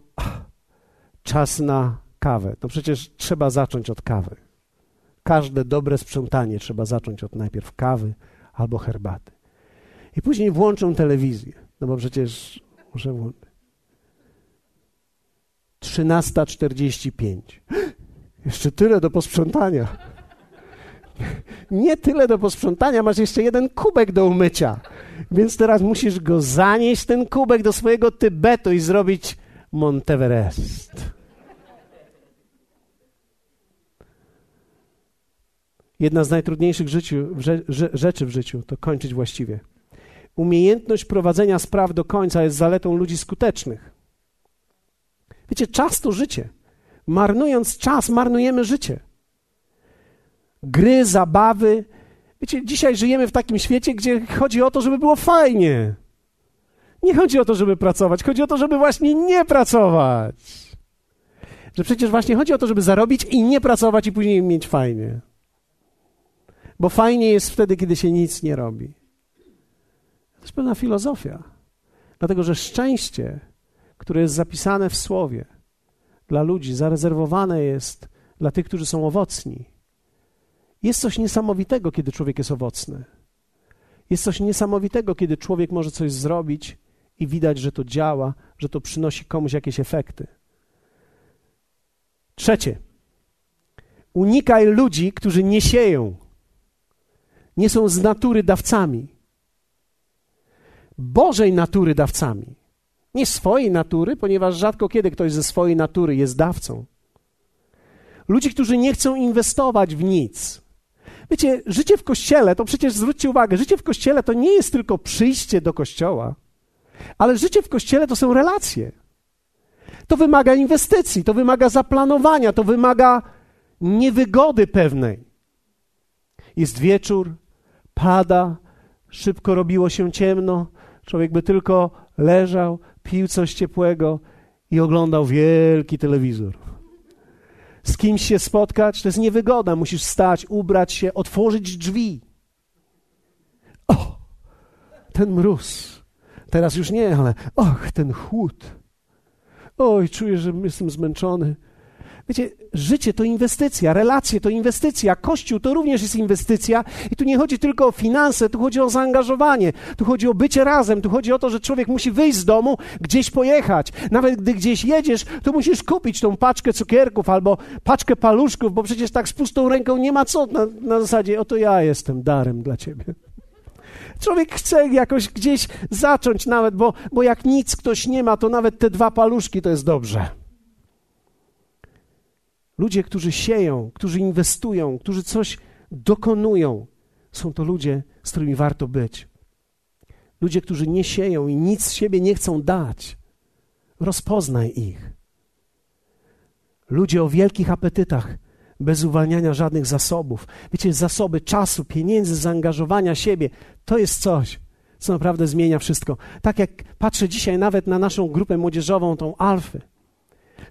czas na kawę. No przecież trzeba zacząć od kawy. Każde dobre sprzątanie trzeba zacząć od najpierw kawy albo herbaty. I później włączą telewizję, no bo przecież muszę włączyć. 13.45. Jeszcze tyle do posprzątania. Nie tyle do posprzątania, masz jeszcze jeden kubek do umycia. Więc teraz musisz go zanieść, ten kubek, do swojego Tybetu i zrobić Monteverest. Jedna z najtrudniejszych życiu, rzeczy w życiu to kończyć właściwie. Umiejętność prowadzenia spraw do końca jest zaletą ludzi skutecznych. Wiecie, czas to życie. Marnując czas, marnujemy życie. Gry, zabawy. Wiecie, dzisiaj żyjemy w takim świecie, gdzie chodzi o to, żeby było fajnie. Nie chodzi o to, żeby pracować, chodzi o to, żeby właśnie nie pracować. Że przecież właśnie chodzi o to, żeby zarobić i nie pracować i później mieć fajnie. Bo fajnie jest wtedy, kiedy się nic nie robi. To jest pewna filozofia. Dlatego, że szczęście, które jest zapisane w słowie dla ludzi, zarezerwowane jest dla tych, którzy są owocni. Jest coś niesamowitego, kiedy człowiek jest owocny. Jest coś niesamowitego, kiedy człowiek może coś zrobić i widać, że to działa, że to przynosi komuś jakieś efekty. Trzecie. Unikaj ludzi, którzy nie sieją, nie są z natury dawcami. Bożej natury dawcami. Nie swojej natury, ponieważ rzadko kiedy ktoś ze swojej natury jest dawcą. Ludzi, którzy nie chcą inwestować w nic. Wiecie, życie w kościele, to przecież zwróćcie uwagę, życie w kościele to nie jest tylko przyjście do kościoła, ale życie w kościele to są relacje. To wymaga inwestycji, to wymaga zaplanowania, to wymaga niewygody pewnej. Jest wieczór, pada, szybko robiło się ciemno, człowiek by tylko leżał, pił coś ciepłego i oglądał wielki telewizor. Z kimś się spotkać to jest niewygoda. Musisz stać, ubrać się, otworzyć drzwi. O, ten mróz. Teraz już nie, ale och, ten chłód. Oj, czuję, że jestem zmęczony. Wiecie, życie to inwestycja, relacje to inwestycja, kościół to również jest inwestycja i tu nie chodzi tylko o finanse, tu chodzi o zaangażowanie, tu chodzi o bycie razem, tu chodzi o to, że człowiek musi wyjść z domu, gdzieś pojechać. Nawet gdy gdzieś jedziesz, to musisz kupić tą paczkę cukierków albo paczkę paluszków, bo przecież tak z pustą ręką nie ma co na, na zasadzie, oto ja jestem darem dla ciebie. Człowiek chce jakoś gdzieś zacząć nawet, bo, bo jak nic ktoś nie ma, to nawet te dwa paluszki to jest dobrze. Ludzie, którzy sieją, którzy inwestują, którzy coś dokonują, są to ludzie, z którymi warto być. Ludzie, którzy nie sieją i nic z siebie nie chcą dać, rozpoznaj ich. Ludzie o wielkich apetytach, bez uwalniania żadnych zasobów. Wiecie, zasoby czasu, pieniędzy, zaangażowania siebie to jest coś, co naprawdę zmienia wszystko. Tak jak patrzę dzisiaj nawet na naszą grupę młodzieżową, tą Alfy.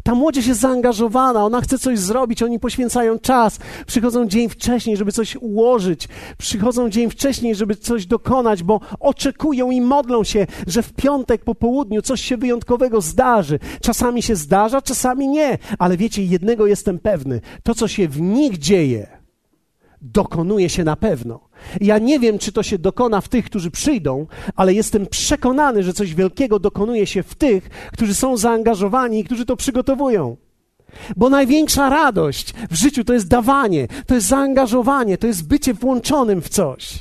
Ta młodzież jest zaangażowana, ona chce coś zrobić, oni poświęcają czas, przychodzą dzień wcześniej, żeby coś ułożyć, przychodzą dzień wcześniej, żeby coś dokonać, bo oczekują i modlą się, że w piątek po południu coś się wyjątkowego zdarzy. Czasami się zdarza, czasami nie, ale wiecie, jednego jestem pewny: to, co się w nich dzieje, dokonuje się na pewno. Ja nie wiem, czy to się dokona w tych, którzy przyjdą, ale jestem przekonany, że coś wielkiego dokonuje się w tych, którzy są zaangażowani i którzy to przygotowują. Bo największa radość w życiu to jest dawanie, to jest zaangażowanie, to jest bycie włączonym w coś.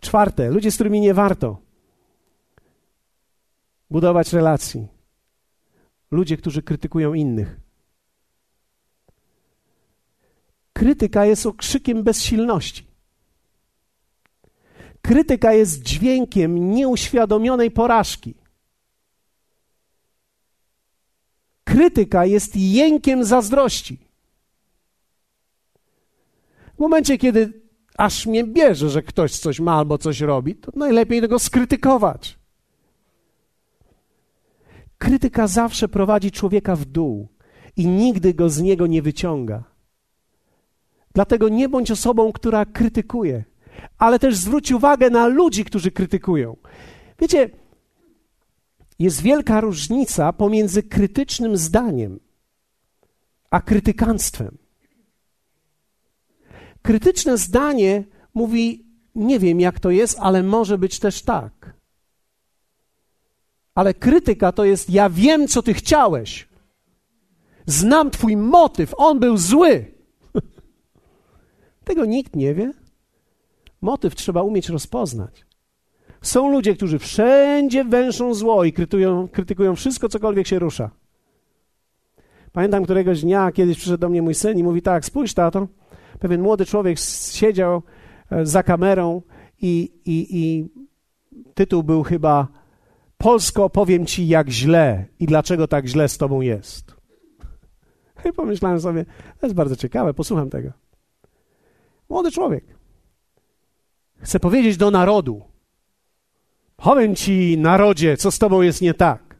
Czwarte, ludzie, z którymi nie warto budować relacji. Ludzie, którzy krytykują innych. Krytyka jest okrzykiem bezsilności. Krytyka jest dźwiękiem nieuświadomionej porażki. Krytyka jest jękiem zazdrości. W momencie, kiedy aż mnie bierze, że ktoś coś ma albo coś robi, to najlepiej tego skrytykować. Krytyka zawsze prowadzi człowieka w dół i nigdy go z niego nie wyciąga. Dlatego nie bądź osobą, która krytykuje ale też zwróć uwagę na ludzi, którzy krytykują. Wiecie, jest wielka różnica pomiędzy krytycznym zdaniem a krytykanstwem. Krytyczne zdanie mówi: Nie wiem, jak to jest, ale może być też tak. Ale krytyka to jest: Ja wiem, co ty chciałeś. Znam twój motyw, on był zły. Tego nikt nie wie. Motyw trzeba umieć rozpoznać. Są ludzie, którzy wszędzie węszą zło i krytykują, krytykują wszystko, cokolwiek się rusza. Pamiętam któregoś dnia, kiedyś przyszedł do mnie mój syn i mówi tak, spójrz tato, pewien młody człowiek siedział e, za kamerą i, i, i tytuł był chyba Polsko powiem ci jak źle i dlaczego tak źle z tobą jest. I pomyślałem sobie, to jest bardzo ciekawe, posłucham tego. Młody człowiek. Chcę powiedzieć do narodu: Powiem ci, narodzie, co z tobą jest nie tak.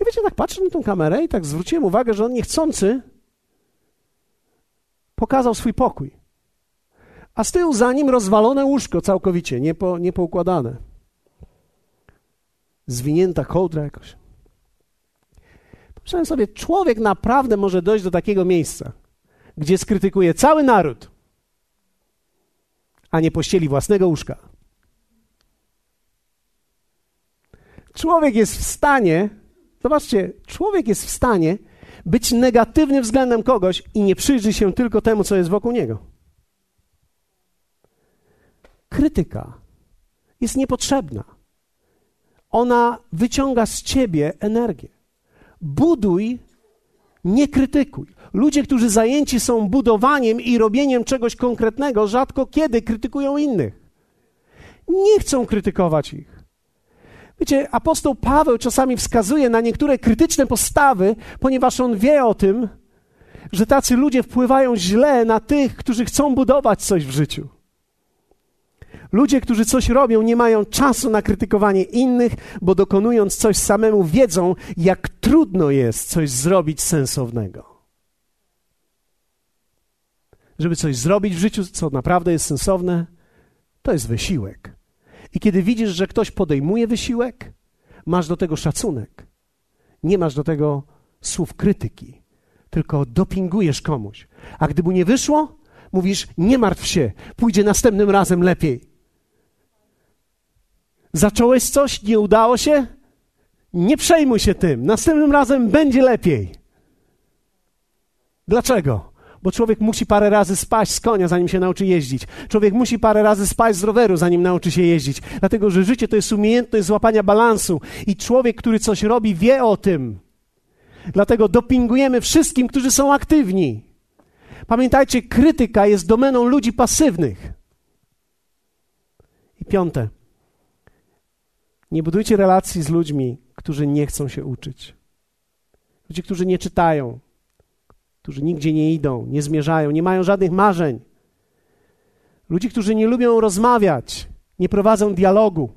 I wiecie, tak patrzę na tą kamerę i tak zwróciłem uwagę, że on niechcący pokazał swój pokój. A z tyłu za nim rozwalone łóżko całkowicie, niepo, niepoukładane. Zwinięta kołdra jakoś. Pomyślałem sobie, człowiek naprawdę może dojść do takiego miejsca, gdzie skrytykuje cały naród, a nie pościeli własnego łóżka. Człowiek jest w stanie, zobaczcie, człowiek jest w stanie być negatywny względem kogoś i nie przyjrzy się tylko temu, co jest wokół niego. Krytyka jest niepotrzebna. Ona wyciąga z ciebie energię. Buduj, nie krytykuj. Ludzie, którzy zajęci są budowaniem i robieniem czegoś konkretnego, rzadko kiedy krytykują innych. Nie chcą krytykować ich. Wiecie, apostoł Paweł czasami wskazuje na niektóre krytyczne postawy, ponieważ on wie o tym, że tacy ludzie wpływają źle na tych, którzy chcą budować coś w życiu. Ludzie, którzy coś robią, nie mają czasu na krytykowanie innych, bo dokonując coś samemu, wiedzą, jak trudno jest coś zrobić sensownego. Żeby coś zrobić w życiu, co naprawdę jest sensowne, to jest wysiłek. I kiedy widzisz, że ktoś podejmuje wysiłek, masz do tego szacunek. Nie masz do tego słów krytyki, tylko dopingujesz komuś. A gdy mu nie wyszło, mówisz: Nie martw się, pójdzie następnym razem lepiej. Zacząłeś coś, nie udało się? Nie przejmuj się tym. Następnym razem będzie lepiej. Dlaczego? Bo człowiek musi parę razy spaść z konia, zanim się nauczy jeździć. Człowiek musi parę razy spaść z roweru, zanim nauczy się jeździć. Dlatego, że życie to jest umiejętność złapania balansu i człowiek, który coś robi, wie o tym. Dlatego dopingujemy wszystkim, którzy są aktywni. Pamiętajcie, krytyka jest domeną ludzi pasywnych. I piąte. Nie budujcie relacji z ludźmi, którzy nie chcą się uczyć. Ludzie, którzy nie czytają, którzy nigdzie nie idą, nie zmierzają, nie mają żadnych marzeń. Ludzi, którzy nie lubią rozmawiać, nie prowadzą dialogu.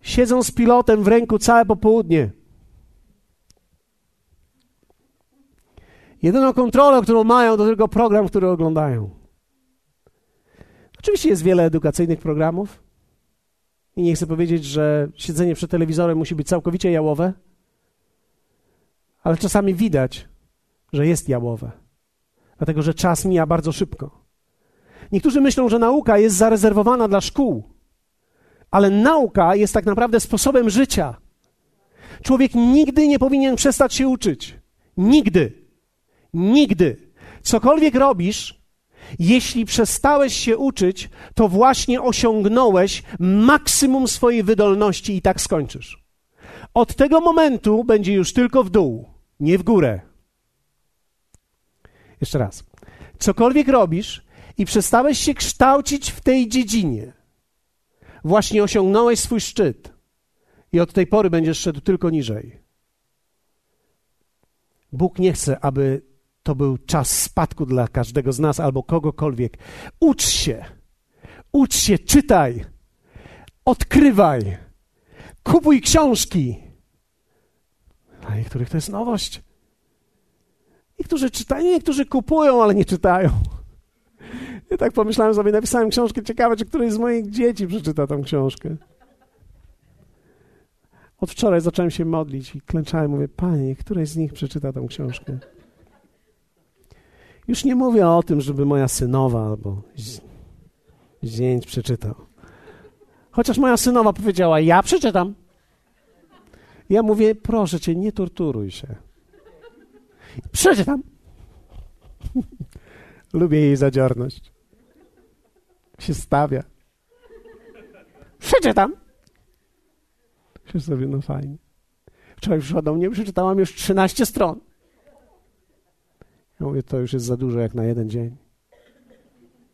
Siedzą z pilotem w ręku całe popołudnie. Jedyną kontrolę, którą mają, to tylko program, który oglądają. Oczywiście jest wiele edukacyjnych programów. I nie chcę powiedzieć, że siedzenie przed telewizorem musi być całkowicie jałowe, ale czasami widać, że jest jałowe, dlatego że czas mija bardzo szybko. Niektórzy myślą, że nauka jest zarezerwowana dla szkół, ale nauka jest tak naprawdę sposobem życia. Człowiek nigdy nie powinien przestać się uczyć. Nigdy. Nigdy. Cokolwiek robisz, jeśli przestałeś się uczyć, to właśnie osiągnąłeś maksimum swojej wydolności i tak skończysz. Od tego momentu będzie już tylko w dół, nie w górę. Jeszcze raz. Cokolwiek robisz i przestałeś się kształcić w tej dziedzinie, właśnie osiągnąłeś swój szczyt i od tej pory będziesz szedł tylko niżej. Bóg nie chce, aby to był czas spadku dla każdego z nas albo kogokolwiek. Ucz się, ucz się, czytaj, odkrywaj, kupuj książki. Dla niektórych to jest nowość. Niektórzy czytają, niektórzy kupują, ale nie czytają. I tak pomyślałem sobie, napisałem książkę, ciekawe, czy któryś z moich dzieci przeczyta tą książkę. Od wczoraj zacząłem się modlić i klęczałem, mówię, Panie, któryś z nich przeczyta tą książkę. Już nie mówię o tym, żeby moja synowa albo zięć przeczytał. Chociaż moja synowa powiedziała, ja przeczytam. Ja mówię, proszę cię, nie torturuj się. Przeczytam. Lubię jej zadziorność. Się stawia. Przeczytam. Się sobie, no fajnie. Wczoraj przyszła do mnie, przeczytałam już 13 stron. Ja mówię, to już jest za dużo jak na jeden dzień.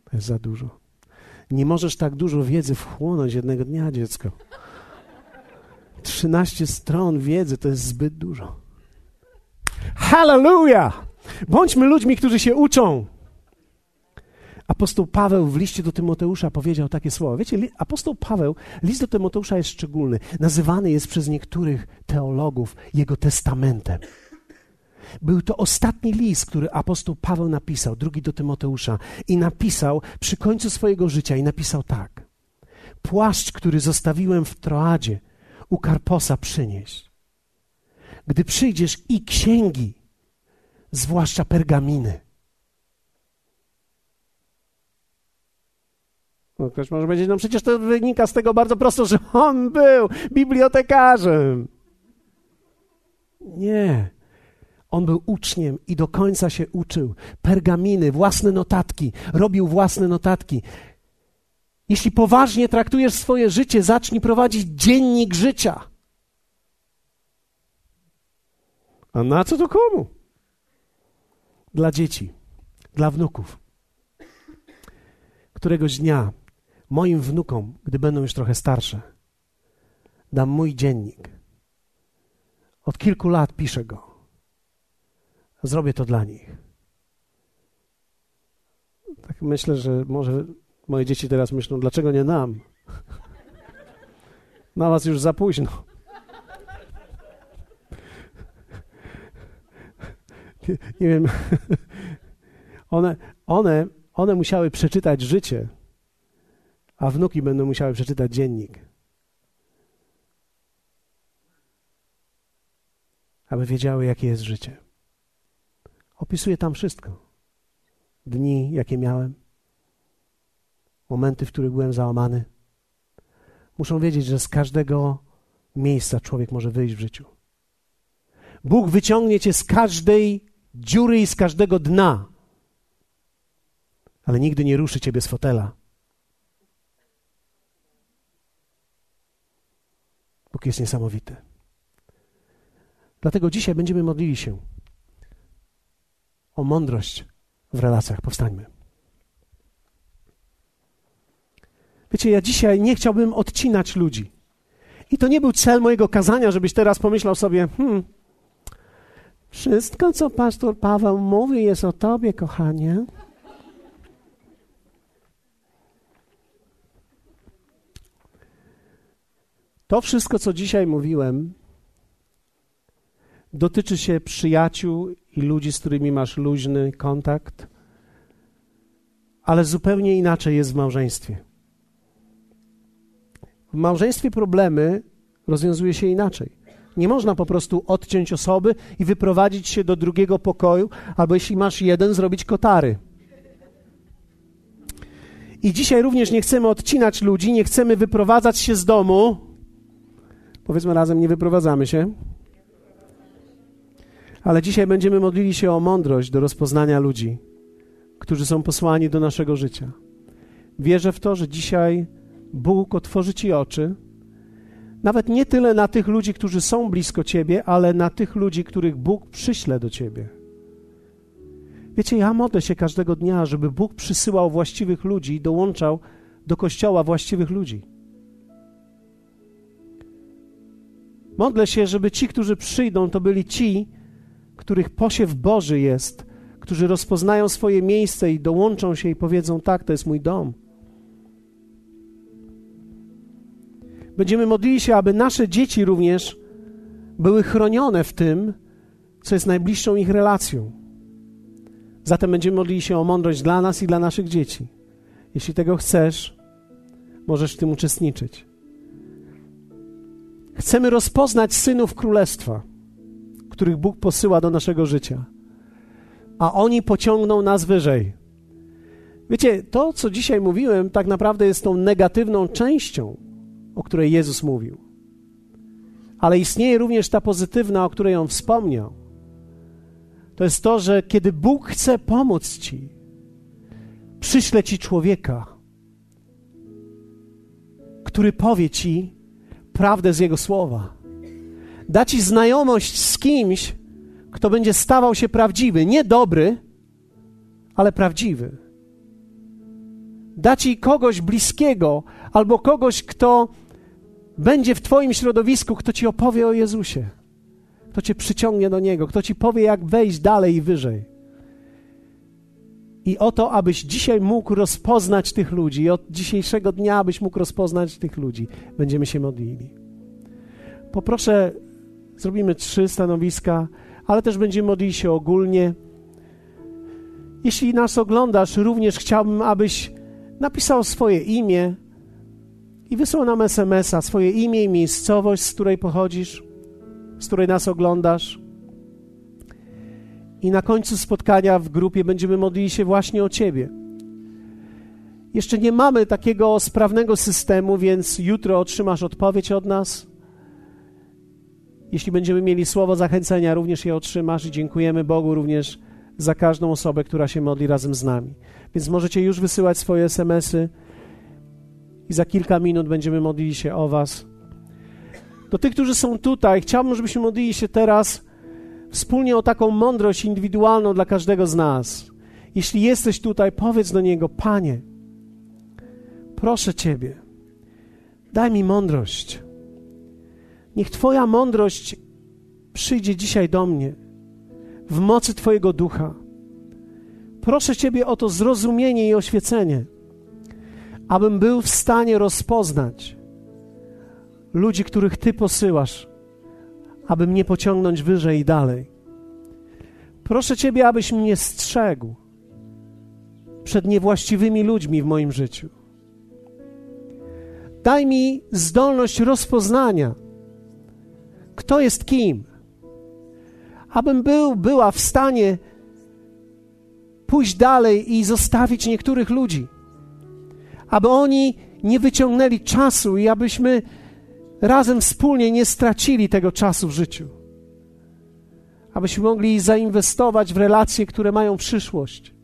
To jest za dużo. Nie możesz tak dużo wiedzy wchłonąć jednego dnia, dziecko. 13 stron wiedzy to jest zbyt dużo. Hallelujah! Bądźmy ludźmi, którzy się uczą. Apostoł Paweł w liście do Tymoteusza powiedział takie słowa. Wiecie, apostoł Paweł, list do Tymoteusza jest szczególny. Nazywany jest przez niektórych teologów jego testamentem. Był to ostatni list, który apostoł Paweł napisał, drugi do Tymoteusza, i napisał przy końcu swojego życia i napisał tak: Płaszcz, który zostawiłem w Troadzie, u Karposa przynieś. Gdy przyjdziesz i księgi, zwłaszcza pergaminy. No, ktoś może powiedzieć, no przecież to wynika z tego bardzo prosto, że on był bibliotekarzem. Nie. On był uczniem i do końca się uczył. Pergaminy, własne notatki, robił własne notatki. Jeśli poważnie traktujesz swoje życie, zacznij prowadzić dziennik życia. A na co to komu? Dla dzieci, dla wnuków. Któregoś dnia moim wnukom, gdy będą już trochę starsze, dam mój dziennik. Od kilku lat piszę go. Zrobię to dla nich. Tak myślę, że może moje dzieci teraz myślą, dlaczego nie nam? Na was już za późno. Nie, nie wiem. One, one, one musiały przeczytać życie, a wnuki będą musiały przeczytać dziennik. Aby wiedziały, jakie jest życie. Opisuję tam wszystko. Dni, jakie miałem, momenty, w których byłem załamany. Muszą wiedzieć, że z każdego miejsca człowiek może wyjść w życiu. Bóg wyciągnie cię z każdej dziury i z każdego dna, ale nigdy nie ruszy ciebie z fotela. Bóg jest niesamowity. Dlatego dzisiaj będziemy modlili się o mądrość w relacjach. Powstańmy. Wiecie, ja dzisiaj nie chciałbym odcinać ludzi. I to nie był cel mojego kazania, żebyś teraz pomyślał sobie, hmm, wszystko, co pastor Paweł mówi, jest o tobie, kochanie. To wszystko, co dzisiaj mówiłem, dotyczy się przyjaciół i ludzi, z którymi masz luźny kontakt, ale zupełnie inaczej jest w małżeństwie. W małżeństwie problemy rozwiązuje się inaczej. Nie można po prostu odciąć osoby i wyprowadzić się do drugiego pokoju, albo jeśli masz jeden, zrobić kotary. I dzisiaj również nie chcemy odcinać ludzi, nie chcemy wyprowadzać się z domu. Powiedzmy razem, nie wyprowadzamy się. Ale dzisiaj będziemy modlili się o mądrość do rozpoznania ludzi, którzy są posłani do naszego życia. Wierzę w to, że dzisiaj Bóg otworzy ci oczy nawet nie tyle na tych ludzi, którzy są blisko ciebie, ale na tych ludzi, których Bóg przyśle do ciebie. Wiecie, ja modlę się każdego dnia, żeby Bóg przysyłał właściwych ludzi i dołączał do kościoła właściwych ludzi. Modlę się, żeby ci, którzy przyjdą, to byli ci, których posiew Boży jest, którzy rozpoznają swoje miejsce i dołączą się i powiedzą: Tak, to jest mój dom. Będziemy modlili się, aby nasze dzieci również były chronione w tym, co jest najbliższą ich relacją. Zatem będziemy modlili się o mądrość dla nas i dla naszych dzieci. Jeśli tego chcesz, możesz w tym uczestniczyć. Chcemy rozpoznać synów królestwa, których Bóg posyła do naszego życia, a oni pociągną nas wyżej. Wiecie, to, co dzisiaj mówiłem, tak naprawdę jest tą negatywną częścią o której Jezus mówił. Ale istnieje również ta pozytywna, o której on wspomniał. To jest to, że kiedy Bóg chce pomóc ci, przyśle ci człowieka, który powie ci prawdę z jego słowa. Da ci znajomość z kimś, kto będzie stawał się prawdziwy, nie dobry, ale prawdziwy. Da ci kogoś bliskiego albo kogoś, kto będzie w Twoim środowisku, kto Ci opowie o Jezusie, kto Cię przyciągnie do Niego, kto Ci powie, jak wejść dalej i wyżej. I o to, abyś dzisiaj mógł rozpoznać tych ludzi, i od dzisiejszego dnia, abyś mógł rozpoznać tych ludzi, będziemy się modlili. Poproszę, zrobimy trzy stanowiska, ale też będziemy modlić się ogólnie. Jeśli nas oglądasz, również chciałbym, abyś napisał swoje imię i wysłał nam SMS-a, swoje imię i miejscowość, z której pochodzisz, z której nas oglądasz. I na końcu spotkania w grupie będziemy modlili się właśnie o Ciebie. Jeszcze nie mamy takiego sprawnego systemu, więc jutro otrzymasz odpowiedź od nas. Jeśli będziemy mieli słowo zachęcenia, również je otrzymasz i dziękujemy Bogu również za każdą osobę, która się modli razem z nami. Więc możecie już wysyłać swoje SMS-y i za kilka minut będziemy modlili się o Was. Do tych, którzy są tutaj, chciałbym, żebyśmy modlili się teraz wspólnie o taką mądrość indywidualną dla każdego z nas. Jeśli jesteś tutaj, powiedz do Niego: Panie, proszę Ciebie, daj mi mądrość. Niech Twoja mądrość przyjdzie dzisiaj do mnie w mocy Twojego ducha. Proszę Ciebie o to zrozumienie i oświecenie, abym był w stanie rozpoznać ludzi, których Ty posyłasz, aby mnie pociągnąć wyżej i dalej. Proszę Ciebie, abyś mnie strzegł przed niewłaściwymi ludźmi w moim życiu. Daj mi zdolność rozpoznania, kto jest kim, abym był, była w stanie pójść dalej i zostawić niektórych ludzi, aby oni nie wyciągnęli czasu i abyśmy razem wspólnie nie stracili tego czasu w życiu. Abyśmy mogli zainwestować w relacje, które mają przyszłość.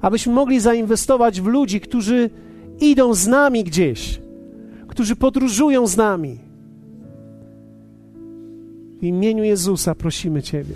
Abyśmy mogli zainwestować w ludzi, którzy idą z nami gdzieś, którzy podróżują z nami. W imieniu Jezusa prosimy Ciebie.